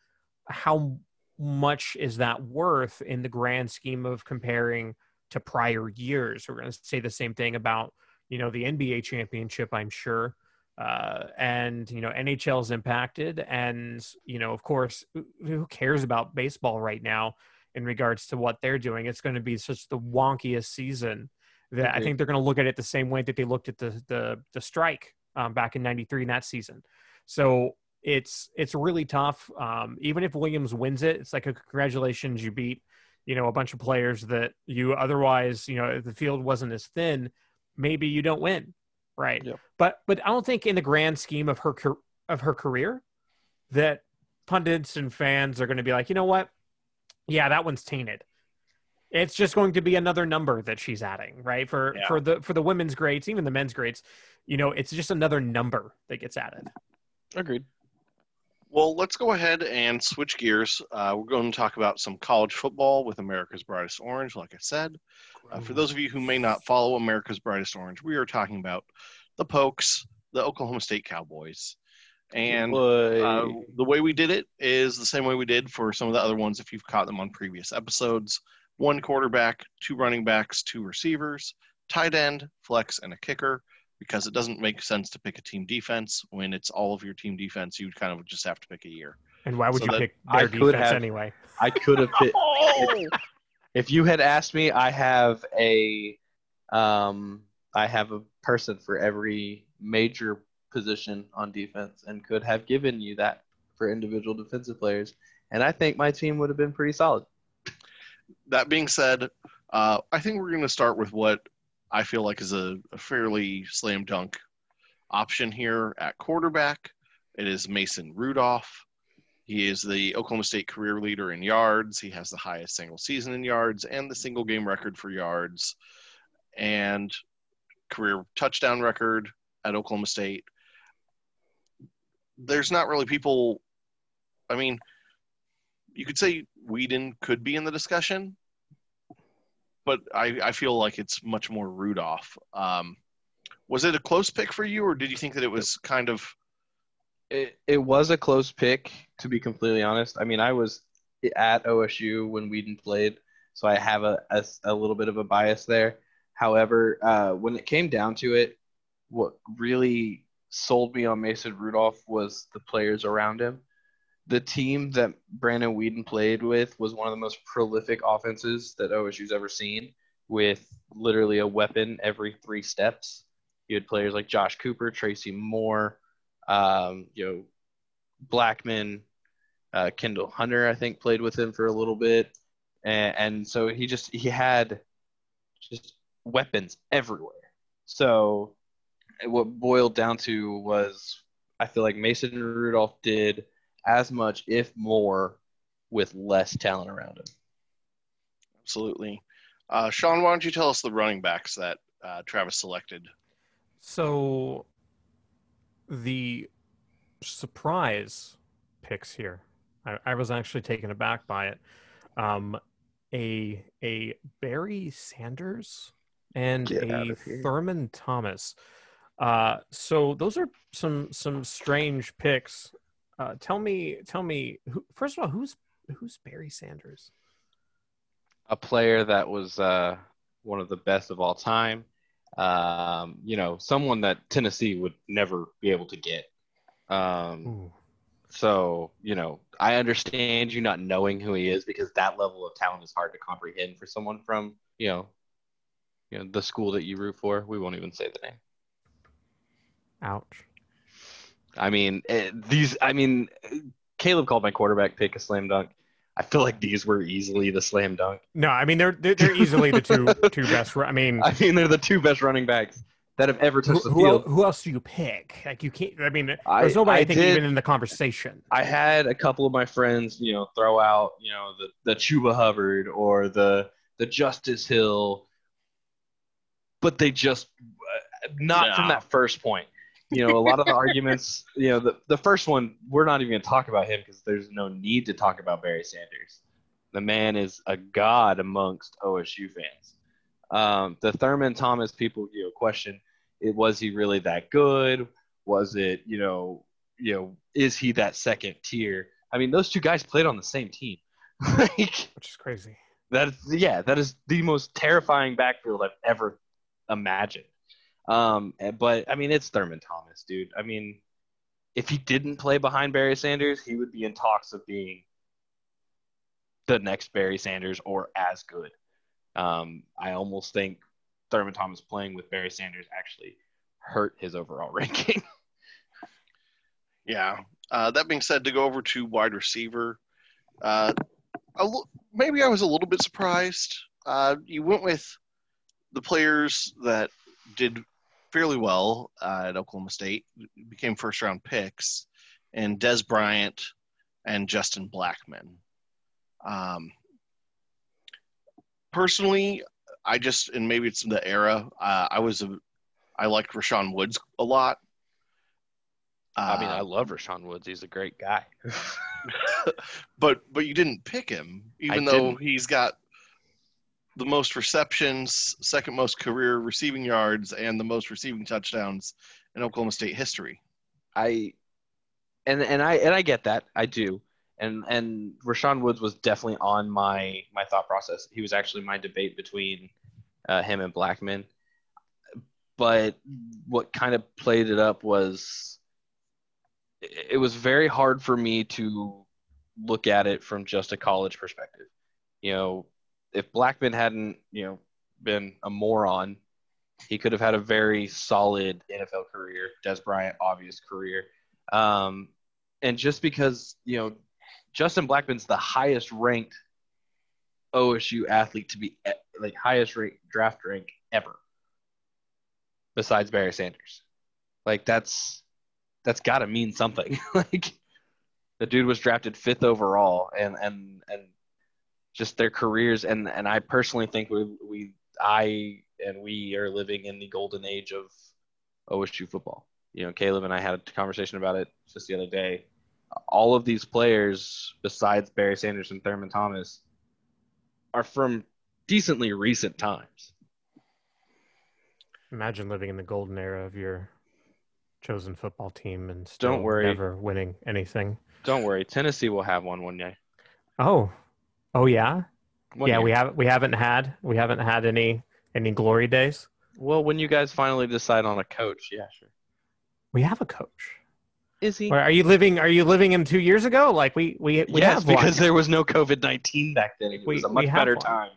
how much is that worth in the grand scheme of comparing to prior years? We're going to say the same thing about, you know, the NBA championship, I'm sure. Uh, and, you know, NHL is impacted. And, you know, of course, who cares about baseball right now? In regards to what they're doing. It's going to be such the wonkiest season that I think they're going to look at it the same way that they looked at the the the strike um, back in '93 in that season. So it's it's really tough. Um, even if Williams wins it, it's like a congratulations, you beat you know a bunch of players that you otherwise you know if the field wasn't as thin, maybe you don't win, right? But but I don't think in the grand scheme of her of her career that pundits and fans are going to be like, you know what? Yeah, that one's tainted. It's just going to be another number that she's adding, right? For Yeah. for the for the women's grades, even the men's grades, you know, it's just another number that gets added. Agreed. Well, let's go ahead and switch gears. Uh, we're going to talk about some college football with America's Brightest Orange, like I said. Uh, for those of you who may not follow America's Brightest Orange, we are talking about the Pokes, the Oklahoma State Cowboys. And uh, the way we did it is the same way we did for some of the other ones if you've caught them on previous episodes one quarterback, two running backs, two receivers, tight end, flex, and a kicker. Because it doesn't make sense to pick a team defense when it's all of your team defense. You kind of just have to pick a year. And why would So you that- pick I their could defense have- anyway? I could have picked. if you had asked me, I have a, um, I have a person for every major position on defense, and could have given you that for individual defensive players, and I think my team would have been pretty solid. that being said, uh, I think we're going to start with what I feel like is a, a fairly slam dunk option here at quarterback. It is Mason Rudolph. He is the Oklahoma State career leader in yards. He has the highest single season in yards and the single game record for yards and career touchdown record at Oklahoma State. There's not really people, I mean, you could say Weeden could be in the discussion, but I, I feel like it's much more Rudolph. Um, was it a close pick for you, or did you think that it was kind of It, it was a close pick, to be completely honest. I mean, I was at OSU when Weeden played, so I have a, a, a little bit of a bias there. However, uh, when it came down to it, what really sold me on Mason Rudolph was the players around him. The team that Brandon Weeden played with was one of the most prolific offenses that OSU's ever seen, with literally a weapon every three steps. You had players like Josh Cooper, Tracy Moore, um, you know, Blackmon, uh, Kendall Hunter, I think played with him for a little bit, and, and so he just he had just weapons everywhere. So what boiled down to was I feel like Mason Rudolph did as much, if more, with less talent around him. absolutely? Uh, Sean, why don't you tell us the running backs that uh, Travis selected? So the surprise picks here, I, I was actually taken aback by it. Um, a a Barry Sanders and Get a of. Thurman Thomas. Uh, so those are some some strange picks. Uh, tell me, tell me. Who, first of all, who's who's Barry Sanders? a player that was uh, one of the best of all time. Um, you know, someone that Tennessee would never be able to get. Um, Ooh. so, you know, I understand you not knowing who he is because that level of talent is hard to comprehend for someone from, you know, you know, the school that you root for. We won't even say the name. Ouch. I mean, eh, these. I mean, Caleb called my quarterback pick a slam dunk. I feel like these were easily the slam dunk. No, I mean they're they're, they're easily the two two best. I mean, I mean, they're the two best running backs that have ever who, touched the who, el- field. who else do you pick? Like you can't. I mean, I- there's nobody I, I think did- even in the conversation. I had a couple of my friends, you know, throw out, you know, the the Chuba Hubbard or the the Justice Hill, but they just uh, not from that first point. You know, a lot of the arguments, you know, the the first one we're not even going to talk about him because there's no need to talk about Barry Sanders. The man is a god amongst OSU fans. Um, the Thurman Thomas people, you know, question: it, Was he really that good? Was it, you know, you know, is he that second tier? I mean, those two guys played on the same team. like which is crazy. that is, yeah, that is the most terrifying backfield I've ever imagined. Um, but I mean, it's Thurman Thomas, dude. I mean, if he didn't play behind Barry Sanders, he would be in talks of being the next Barry Sanders or as good. Um, I almost think Thurman Thomas playing with Barry Sanders actually hurt his overall ranking. Yeah. Uh, that being said, to go over to wide receiver, uh, maybe I was a little bit surprised. Uh, you went with the players that did fairly well uh, at Oklahoma State, became first round picks, and Dez Bryant and Justin Blackmon. Um, personally, I just and maybe it's the era. Uh, I was a, I liked Rashaun Woods a lot. I mean, Uh, I love Rashaun Woods. He's a great guy. but but you didn't pick him, even I though didn't. he's got the most receptions, second most career receiving yards, and the most receiving touchdowns in Oklahoma State history. I and and I and I get that. I do. And and Rashaun Woods was definitely on my my thought process. He was actually my debate between uh, him and Blackmon. But what kind of played it up was it it was very hard for me to look at it from just a college perspective. You know, if Blackmon hadn't, you know, been a moron, he could have had a very solid NFL career. Dez Bryant, obvious career. Um, and just because, you know, Justin Blackmon's the highest ranked OSU athlete to be like highest ranked draft rank ever, besides Barry Sanders. Like that's that's got to mean something. like the dude was drafted fifth overall, and and and just their careers, and and I personally think we we I and we are living in the golden age of OSU football. You know, Caleb and I had a conversation about it just the other day. All of these players, besides Barry Sanders and Thurman Thomas, are from decently recent times. Imagine living in the golden era of your chosen football team and still Don't worry. never winning anything. Don't worry, Tennessee will have one one day. Oh, oh yeah, One yeah. year. We haven't we haven't had we haven't had any any glory days. Well, when you guys finally decide on a coach, yeah, sure. We have a coach. Is he? Or are you living? Are you living in two years ago? Like we we, we yes, have one. because there was no COVID nineteen back then. It We- was a much better one. time.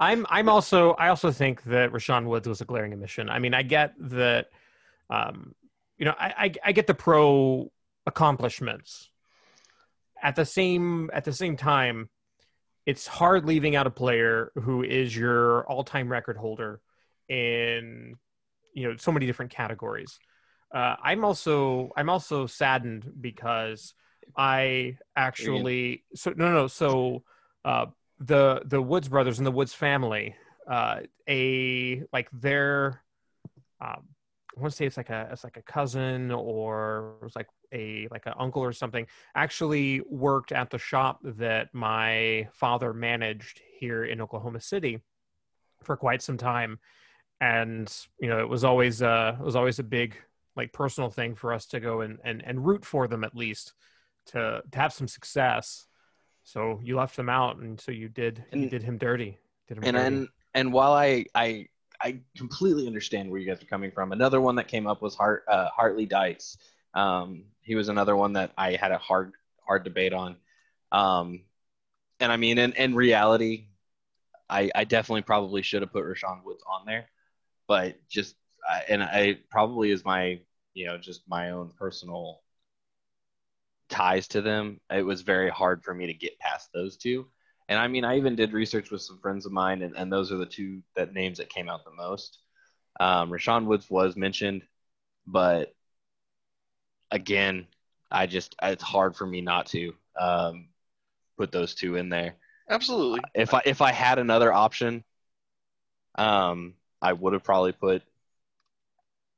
I'm I'm also I also think that Rashaun Woods was a glaring omission. I mean, I get that, um, you know, I, I I get the pro accomplishments. At the same at the same time, it's hard leaving out a player who is your all time record holder in you know so many different categories. Uh, I'm also I'm also saddened because I actually so no no so uh, the the Woods brothers and the Woods family uh, a like their um, I want to say it's like a it's like a cousin or it was like a like an uncle or something actually worked at the shop that my father managed here in Oklahoma City for quite some time and you know it was always uh it was always a big like personal thing for us to go and and, and root for them at least to to have some success so you left them out and so you did you did him dirty did him and dirty. and and while I I I completely understand where you guys are coming from, another one that came up was Hart uh, Hart Lee Dykes. Um, he was another one that I had a hard hard debate on. Um, and I mean, in, in reality, I I definitely probably should have put Rashaun Woods on there, but just I and I probably is my you know just my own personal ties to them. It was very hard for me to get past those two. And I mean, I even did research with some friends of mine, and, and those are the two that names that came out the most. Um, Rashaun Woods was mentioned, but again, I just it's hard for me not to um, put those two in there. Absolutely. If I if I had another option, um, I would have probably put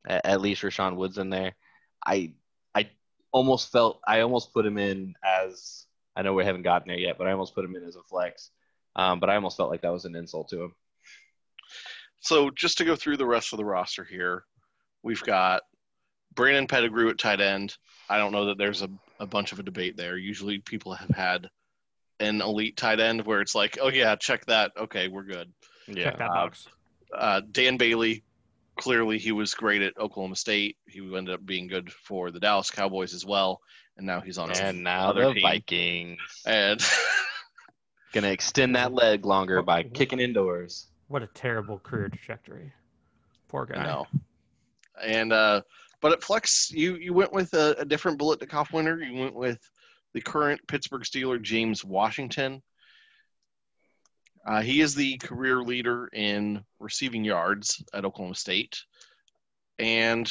at, at least Rashaun Woods in there. I I almost felt I almost put him in as I know we haven't gotten there yet, but I almost put him in as a flex. Um, but I almost felt like that was an insult to him. So just to go through the rest of the roster here, we've got Brandon Pettigrew at tight end. I don't know that there's a, a bunch of a debate there. Usually people have had an elite tight end where it's like, oh yeah, check that. Okay, we're good. check that uh, box Uh, Dan Bailey, clearly he was great at Oklahoma State. He ended up being good for the Dallas Cowboys as well, and now he's on and now other the team. Vikings. and Gonna extend that leg longer by kicking indoors. What a terrible career trajectory. Poor guy. I know. And uh, but at Flex, you you went with a, a different Biletnikoff winner. You went with the current Pittsburgh Steeler James Washington. Uh, he is the career leader in receiving yards at Oklahoma State, and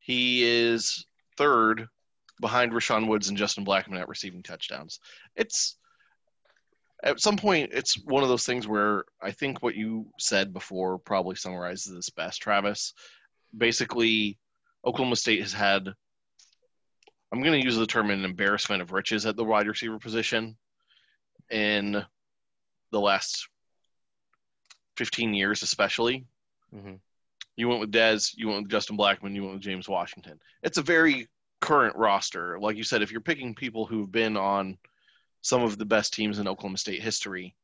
he is third behind Rashaun Woods and Justin Blackmon at receiving touchdowns. It's at some point it's one of those things where I think what you said before probably summarizes this best, Travis. Basically, Oklahoma State has had I'm going to use the term an embarrassment of riches at the wide receiver position in the last 15 years, especially. Mhm. You went with Dez, you went with Justin Blackmon, you went with James Washington. It's a very current roster. Like you said, if you're picking people who've been on some of the best teams in Oklahoma State history,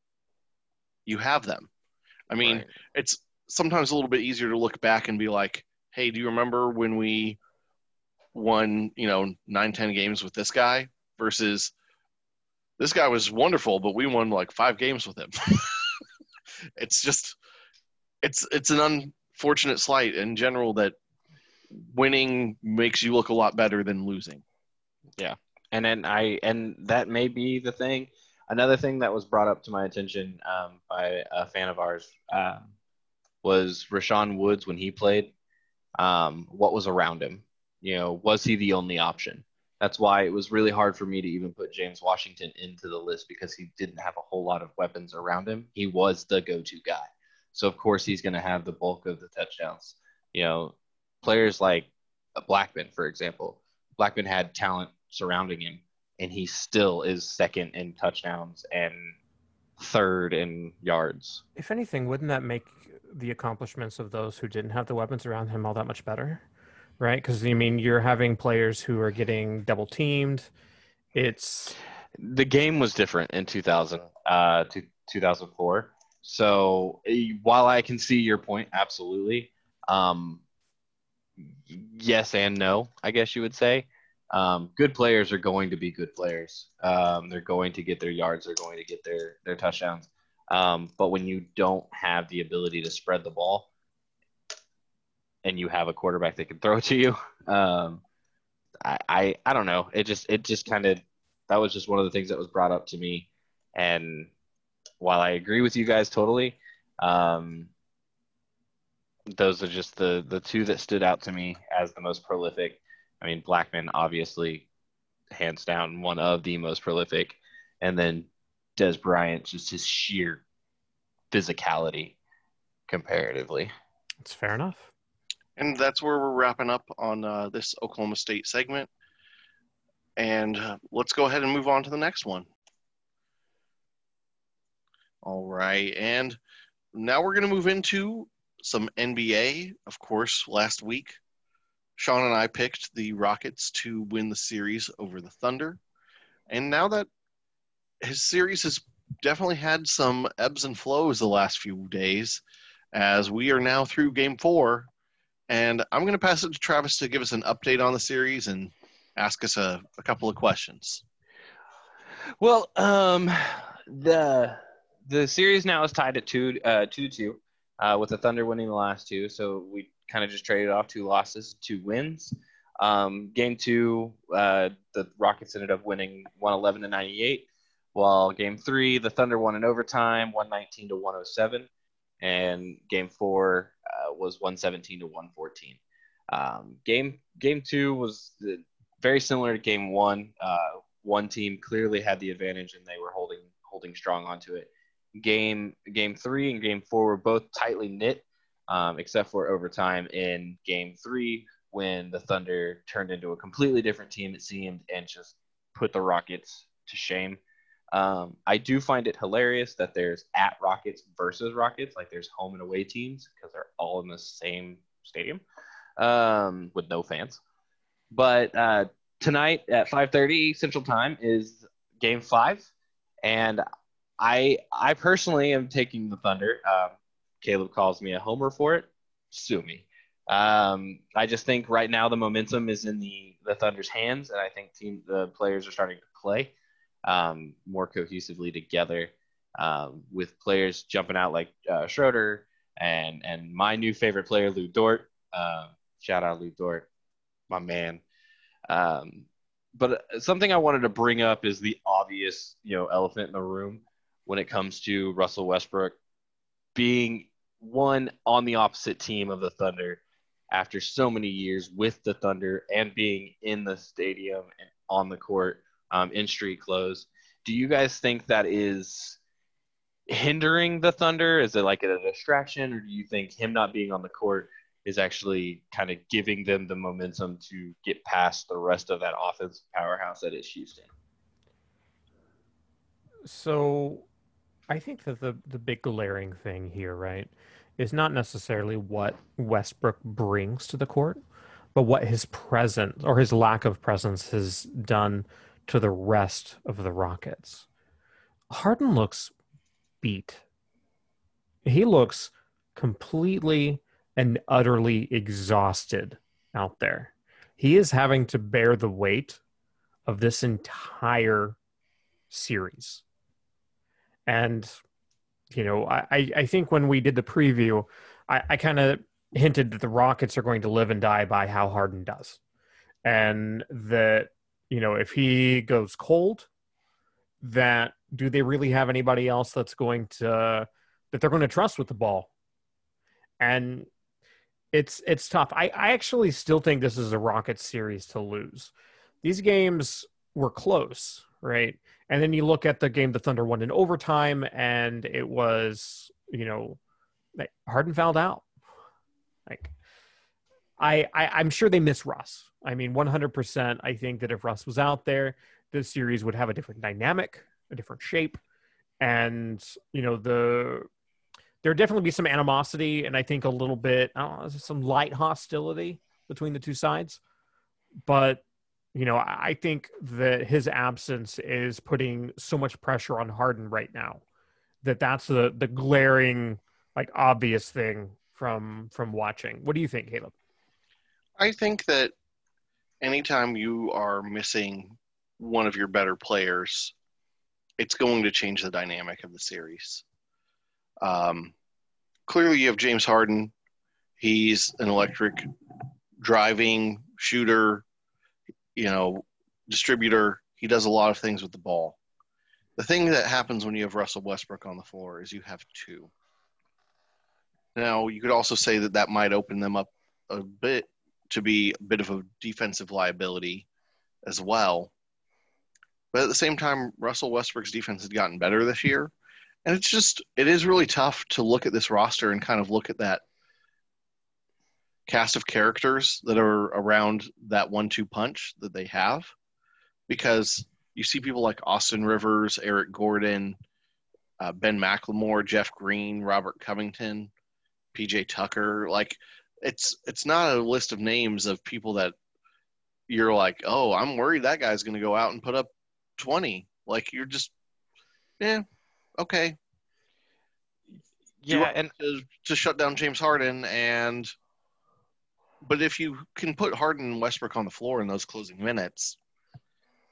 you have them. I mean, Right. it's sometimes a little bit easier to look back and be like, hey, do you remember when we won, you know, nine, ten games with this guy versus this guy was wonderful, but we won like five games with him. it's just it's it's an unfortunate slight in general that winning makes you look a lot better than losing. Yeah, and then I and that may be the thing. Another thing that was brought up to my attention um, by a fan of ours um, was Rashaun Woods when he played. Um, what was around him? You know, was he the only option? That's why it was really hard for me to even put James Washington into the list because he didn't have a whole lot of weapons around him. He was the go-to guy, so of course he's going to have the bulk of the touchdowns. You know, players like uh, Blackmon, for example. Blackmon had talent surrounding him, and he still is second in touchdowns and third in yards. If anything, wouldn't that make the accomplishments of those who didn't have the weapons around him all that much better? Right? Because I mean, you're having players who are getting double teamed. It's The game was different in 2000, uh, to 2004. So eh, while I can see your point, absolutely, um, yes and no, I guess you would say. Um, good players are going to be good players. Um, they're going to get their yards. They're going to get their their touchdowns. Um, but when you don't have the ability to spread the ball, and you have a quarterback that can throw to you, um, I, I I don't know. It just it just kind of that was just one of the things that was brought up to me. And while I agree with you guys totally, um, those are just the the two that stood out to me as the most prolific. I mean, Blackmon obviously, hands down, one of the most prolific, and then Dez Bryant, just his sheer physicality comparatively. it's fair enough. And that's where we're wrapping up on uh, this Oklahoma State segment. And uh, let's go ahead and move on to the next one. All right. And now we're going to move into some NBA. Of course, last week, Sean and I picked the Rockets to win the series over the Thunder. And now that his series has definitely had some ebbs and flows the last few days, as we are now through game four and I'm going to pass it to Travis to give us an update on the series and ask us a, a couple of questions. Well, um, the the series now is tied at two uh, two to two, uh, with the Thunder winning the last two. So we kind of just traded off two losses, two wins. Um, game two, uh, the Rockets ended up winning 111 to 98, while game three, the Thunder won in overtime, 119 to 107, and game four uh, was 117 to 114. Um, game game two was very similar to game one. Uh, one team clearly had the advantage and they were holding holding strong onto it. Game game three and game four were both tightly knit, um, except for overtime in game three when the Thunder turned into a completely different team it seemed and just put the Rockets to shame. Um, I do find it hilarious that there's at Rockets versus Rockets, like there's home and away teams because they're all in the same stadium um, with no fans. But uh, tonight at 5:30 Central Time is Game Five, and I I personally am taking the Thunder. Um, Caleb calls me a homer for it. Sue me. Um, I just think right now the momentum is in the the Thunder's hands, and I think team the players are starting to play um, more cohesively together. um, with players jumping out like uh, Schroeder and and my new favorite player Lu Dort. Uh, shout out Lu Dort, my man. Um, but something I wanted to bring up is the obvious, you know, elephant in the room when it comes to Russell Westbrook being one on the opposite team of the Thunder after so many years with the Thunder and being in the stadium and on the court um, in street clothes. Do you guys think that is hindering the Thunder? Is it like a distraction, or do you think him not being on the court is actually kind of giving them the momentum to get past the rest of that offensive powerhouse that is Houston? So, I think that the the big glaring thing here, right, is not necessarily what Westbrook brings to the court, but what his presence or his lack of presence has done to the rest of the Rockets. Harden looks beat. He looks completely and utterly exhausted out there. He is having to bear the weight of this entire series. And, you know, I, I think when we did the preview, I, I kind of hinted that the Rockets are going to live and die by how Harden does. And that, you know, if he goes cold, that do they really have anybody else that's going to that they're going to trust with the ball? And it's it's tough. I, I actually still think this is a rocket series to lose. These games were close, right? And then you look at the game the Thunder won in overtime, and it was, you know, Harden fouled out. Like, I, I I'm sure they miss Russ. I mean, 100%. I think that if Russ was out there, this series would have a different dynamic a different shape, and you know the there definitely be some animosity and I think a little bit know, some light hostility between the two sides, but you know I think that his absence is putting so much pressure on Harden right now that that's the the glaring like obvious thing from from watching. What do you think, Caleb? I think that anytime you are missing one of your better players, it's going to change the dynamic of the series. Um, clearly, you have James Harden. He's an electric driving shooter, you know, distributor. He does a lot of things with the ball. The thing that happens when you have Russell Westbrook on the floor is you have two. Now, you could also say that that might open them up a bit to be a bit of a defensive liability as well. But at the same time, Russell Westbrook's defense has gotten better this year. And it's just, it is really tough to look at this roster and kind of look at that cast of characters that are around that one two punch that they have because you see people like Austin Rivers, Eric Gordon, uh, Ben McLemore, Jeff Green, Robert Covington, PJ Tucker. Like, it's it's not a list of names of people that you're like, oh, I'm worried that guy's going to go out and put up 20. Like you're just, yeah, okay. Yeah, and to, to shut down James Harden and, but if you can put Harden and Westbrook on the floor in those closing minutes,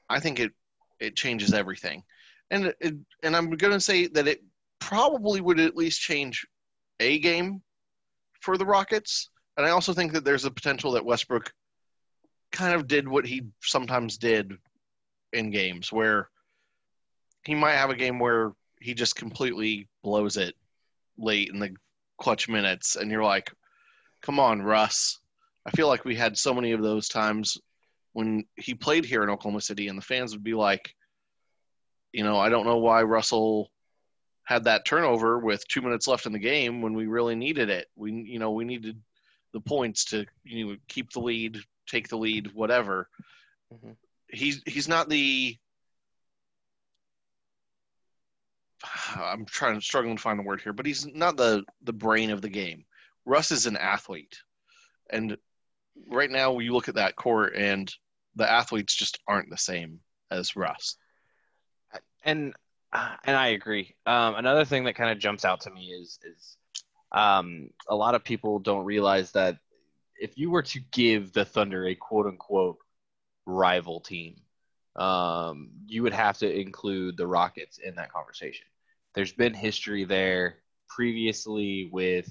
I think it it changes everything. And it, and I'm going to say that it probably would at least change a game for the Rockets. And I also think that there's a potential that Westbrook kind of did what he sometimes did in games where he might have a game where he just completely blows it late in the clutch minutes. And you're like come on russ. I feel like we had so many of those times when he played here in oklahoma city and the fans would be like you know i don't know why russell had that turnover with two minutes left in the game when we really needed it. We you know we needed the points to you know keep the lead take the lead whatever mm-hmm he's he's not the I'm trying struggling to find the word here, but he's not the the brain of the game. Russ is an athlete, and right now you look at that court, and the athletes just aren't the same as Russ. And uh, and I agree. Um, another thing that kind of jumps out to me is is um, a lot of people don't realize that if you were to give the Thunder a quote unquote rival team, um, you would have to include the Rockets in that conversation. There's been history there previously with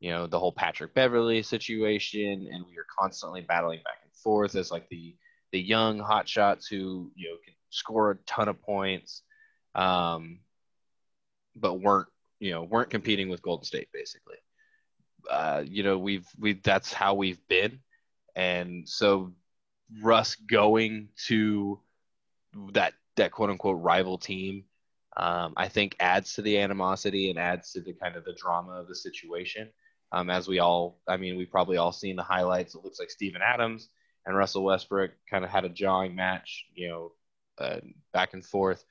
you know the whole Patrick Beverley situation, and we are constantly battling back and forth as like the the young hotshots who you know can score a ton of points, um, but weren't you know weren't competing with Golden State basically. Uh, you know we've we that's how we've been, and so Russ going to that that quote unquote rival team, um, I think adds to the animosity and adds to the kind of the drama of the situation. Um, as we all, I mean, we've probably all seen the highlights. It looks like Steven Adams and Russell Westbrook kind of had a jawing match, you know, uh, back and forth.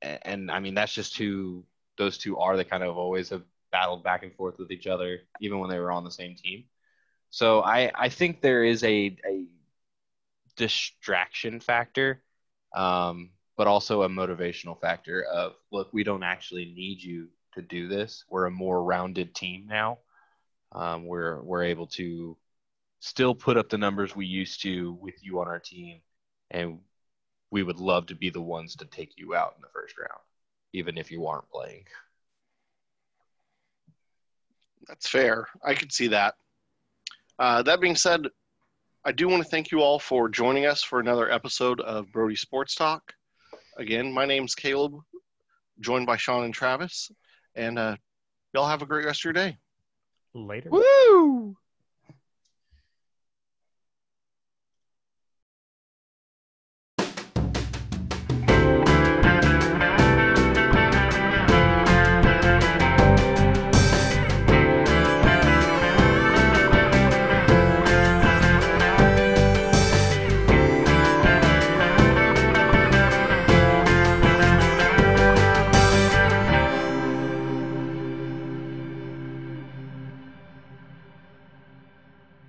And, and, I mean, that's just who those two are. They kind of always have battled back and forth with each other, even when they were on the same team. So I, I think there is a, a distraction factor, um, but also a motivational factor of, look, we don't actually need you to do this. We're a more rounded team now um, we're we're able to still put up the numbers we used to with you on our team, and we would love to be the ones to take you out in the first round, even if you aren't playing. That's fair. I could see that. Uh, that being said, I do want to thank you all for joining us for another episode of Brody Sports Talk. Again, my name's Caleb, joined by Sean and Travis, and uh, y'all have a great rest of your day. Later. Woo!